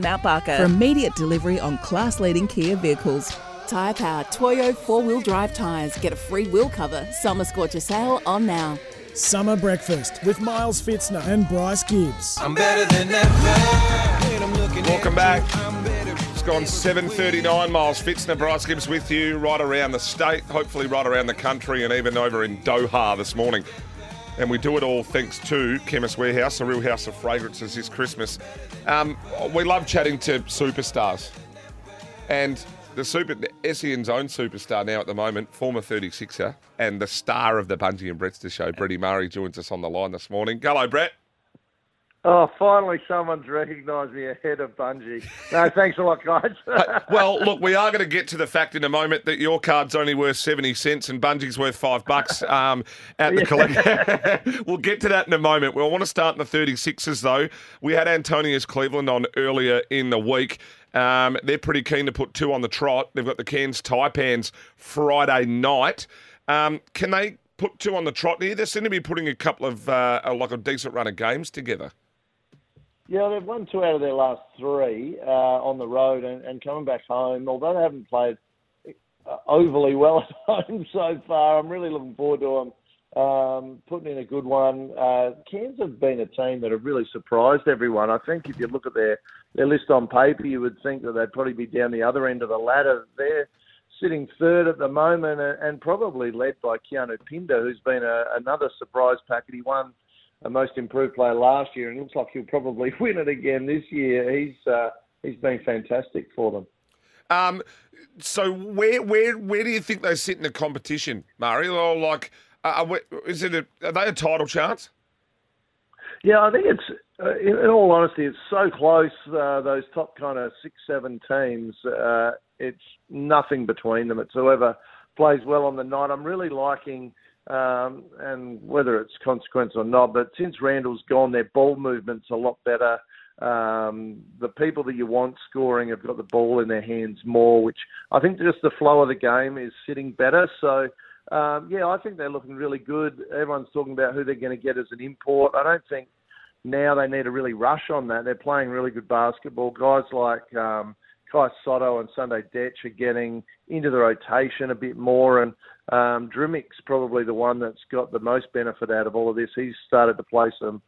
Mount Barker. For immediate delivery on class leading Kia vehicles. Tyre Power Toyo four wheel drive tyres. Get a free wheel cover. Summer Scorcher sale on now. Summer breakfast with Miles Fitzner and Bryce Gibbs. I'm better than ever. Welcome back. It's gone 7.39 miles. Fitzner, Bryce Gibbs with you right around the state, hopefully right around the country and even over in Doha this morning. And we do it all thanks to Chemist Warehouse, a real house of fragrances this Christmas. Um, we love chatting to superstars. And the super SEN's own superstar now at the moment, former 36er, and the star of the Bungie and Brettster show, Bretty Murray, joins us on the line this morning. Hello, Brett. Oh, finally someone's recognised me ahead of Bungie. No, thanks a lot, guys. Uh, well, look, we are going to get to the fact in a moment that your card's only worth 70 cents and Bungie's worth five bucks um, at the collect. we'll get to that in a moment. We want to start in the 36ers, though. We had Antonius Cleveland on earlier in the week. Um, they're pretty keen to put two on the trot. They've got the Cairns Taipans Friday night. Um, can they put two on the trot here? They seem to be putting a couple of, uh, like a decent run of games together. Yeah, they've won two out of their last three uh, on the road and, and coming back home. Although they haven't played uh, overly well at home so far, I'm really looking forward to them um, putting in a good one. Uh, Cairns have been a team that have really surprised everyone. I think if you look at their, their list on paper, you would think that they'd probably be down the other end of the ladder. They're sitting third at the moment and, and probably led by Keanu Pinder, who's been a, another surprise packet. He won a most improved player last year, and it looks like he'll probably win it again this year. He's uh, he's been fantastic for them. Um, so where where where do you think they sit in the competition? Or like, uh, is it a, are they a title chance? Yeah, I think it's. Uh, in, in, all honesty, it's so close. Uh, those top kind of six, seven teams. Uh, it's nothing between them. It's whoever plays well on the night. I'm really liking um, and whether it's consequence or not. But since Randall's gone, their ball movement's a lot better. Um, the people that you want scoring have got the ball in their hands more, which I think just the flow of the game is sitting better. So, um, yeah, I think they're looking really good. Everyone's talking about who they're going to get as an import. I don't think now they need to really rush on that. They're playing really good basketball. Guys like um, Kai Sotto and Sunday Dech are getting into the rotation a bit more, and um, Drmic's probably the one that's got the most benefit out of all of this. He's started to play some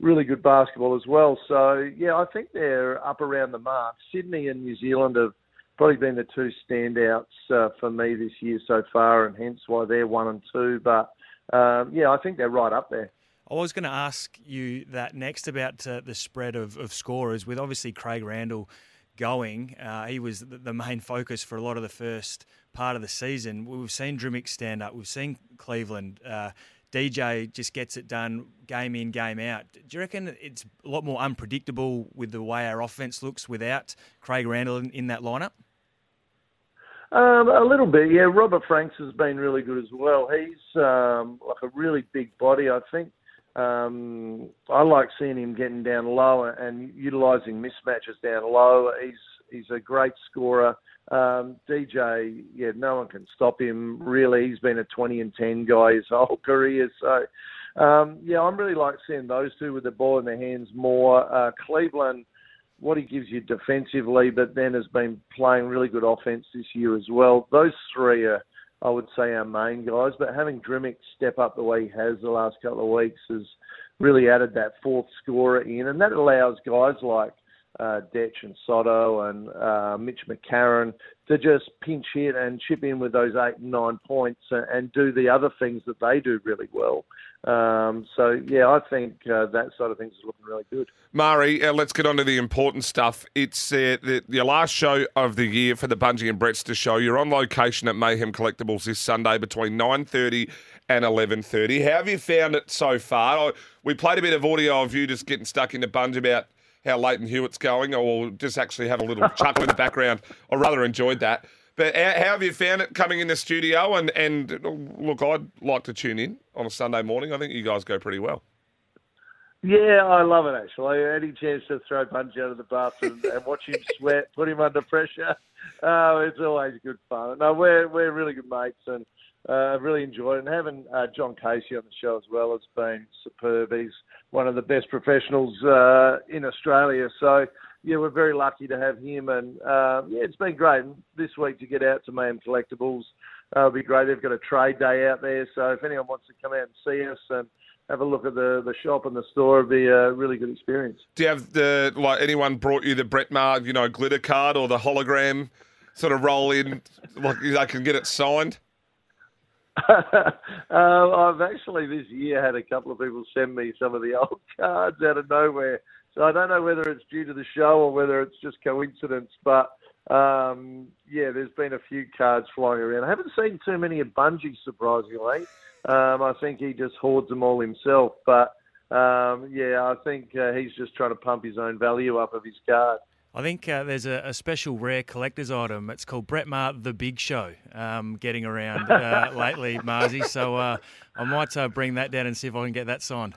really good basketball as well. So yeah, I think they're up around the mark. Sydney and New Zealand have probably been the two standouts uh, for me this year so far, and hence why they're one and two. But um, yeah, I think they're right up there. I was going to ask you that next about uh, the spread of, of scorers, with obviously Craig Randall going. Uh, he was the main focus for a lot of the first part of the season. We've seen Drmic stand up. We've seen Cleveland. Uh, DJ just gets it done game in, game out. Do you reckon it's a lot more unpredictable with the way our offense looks without Craig Randall in, in that lineup? Um, a little bit, yeah. Robert Franks has been really good as well. He's um, like a really big body. I think um, I like seeing him getting down low and utilising mismatches down low. He's he's a great scorer. Um, DJ, yeah, no one can stop him. Really, he's been a 20 and 10 guy his whole career. So, um, yeah, I'm really like seeing those two with the ball in their hands more. Uh, Cleveland, what he gives you defensively, but then has been playing really good offense this year as well. Those three are I would say our main guys. But having Drmic step up the way he has the last couple of weeks has really added that fourth scorer in, and that allows guys like uh, Dech and Sotto and uh, Mitch McCarron to just pinch hit and chip in with those eight and nine points and, and do the other things that they do really well. Um, so yeah, I think uh, that side of things is looking really good. Murray, uh, let's get on to the important stuff. It's uh, the, your last show of the year for the Bungie and Brettster show. You're on location at Mayhem Collectibles this Sunday between nine thirty and eleven thirty. How have you found it so far? We played a bit of audio of you just getting stuck into Bungie about how Lleyton Hewitt's going, or just actually have a little chuckle in the background. I rather enjoyed that. But how, how have you found it coming in the studio? And and look, I'd like to tune in on a Sunday morning. I think you guys go pretty well. Yeah, I love it actually. Any chance to throw Bungie out of the bath and, and watch him sweat, put him under pressure. Oh, it's always good fun. No, we're we're really good mates and uh, really enjoyed it. And having uh, John Casey on the show as well has been superb. He's one of the best professionals uh, in Australia. So yeah, we're very lucky to have him. And uh, yeah, it's been great. And this week to get out to Mayhem Collectibles uh, will be great. They've got a trade day out there, so if anyone wants to come out and see us and have a look at the, the shop and the store. It'd be a really good experience. Do you have the like anyone brought you the Brett Maher, you know, glitter card or the hologram sort of roll in like they can get it signed? Uh, I've actually this year had a couple of people send me some of the old cards out of nowhere. So I don't know whether it's due to the show or whether it's just coincidence, but um, yeah, there's been a few cards flying around. I haven't seen too many of Bungie, surprisingly. Um, I think he just hoards them all himself. But um, yeah, I think uh, he's just trying to pump his own value up of his card. I think uh, there's a, a, special rare collector's item. It's called Brett Maher The Big Show, um, getting around uh, lately, Marzi. So uh, I might uh, bring that down and see if I can get that signed.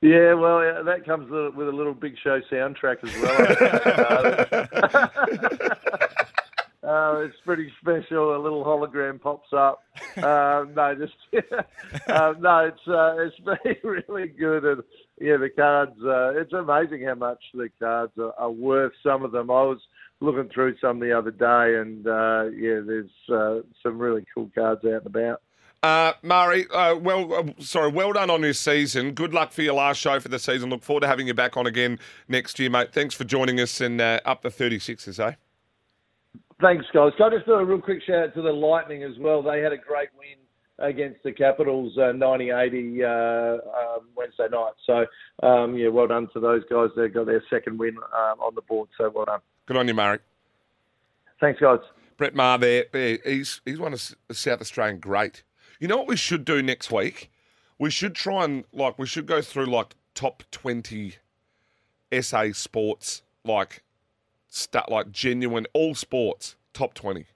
Yeah, well, yeah, that comes with a little Big Show soundtrack as well. Uh, it's pretty special. A little hologram pops up. Uh, no, just uh, no. It's uh, it's been really good, and yeah, the cards. Uh, it's amazing how much the cards are, are, worth. Some of them. I was looking through some the other day, and uh, yeah, there's some really cool cards out and about. Uh, Murray, uh, well, uh, sorry, well done on your season. Good luck for your last show for the season. Look forward to having you back on again next year, mate. Thanks for joining us and uh, up the 36ers, eh? Thanks, guys. Can I just do a real quick shout out to the Lightning as well? They had a great win against the Capitals, uh, 90-80 uh, um, Wednesday night. So, um, yeah, well done to those guys. They got their second win um, on the board. So, well done. Good on you, Murray. Thanks, guys. Brett Maher there. He's he's one of the South Australian great. You know what we should do next week? We should try and like we should go through like top twenty SA sports like start like genuine all sports top 20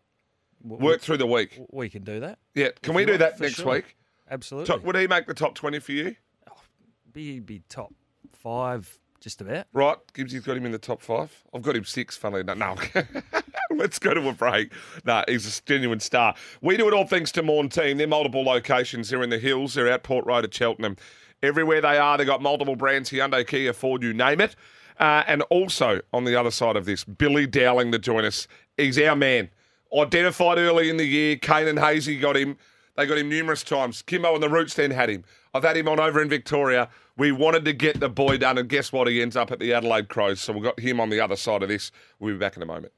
work through the week. we can do that. Yeah can we do that next sure. week? Absolutely. Top, would he make the top 20 for you? Oh, be be top five just about. Right gibbsy's got him in the top five. I've got him six funnily enough. No let's go to a break. No nah, he's a genuine star. We do it all thanks to Morn team. They're multiple locations. They're in the hills. They're out port road at cheltenham. Everywhere they are they've got multiple brands hyundai kia ford you name it uh, and also on the other side of this, Billy Dowling to join us. He's our man. Identified early in the year. Kane and Hazy got him. They got him numerous times. Kimbo and the Roots then had him. I've had him on over in Victoria. We wanted to get the boy done, and guess what? He ends up at the Adelaide Crows. So we've got him on the other side of this. We'll be back in a moment.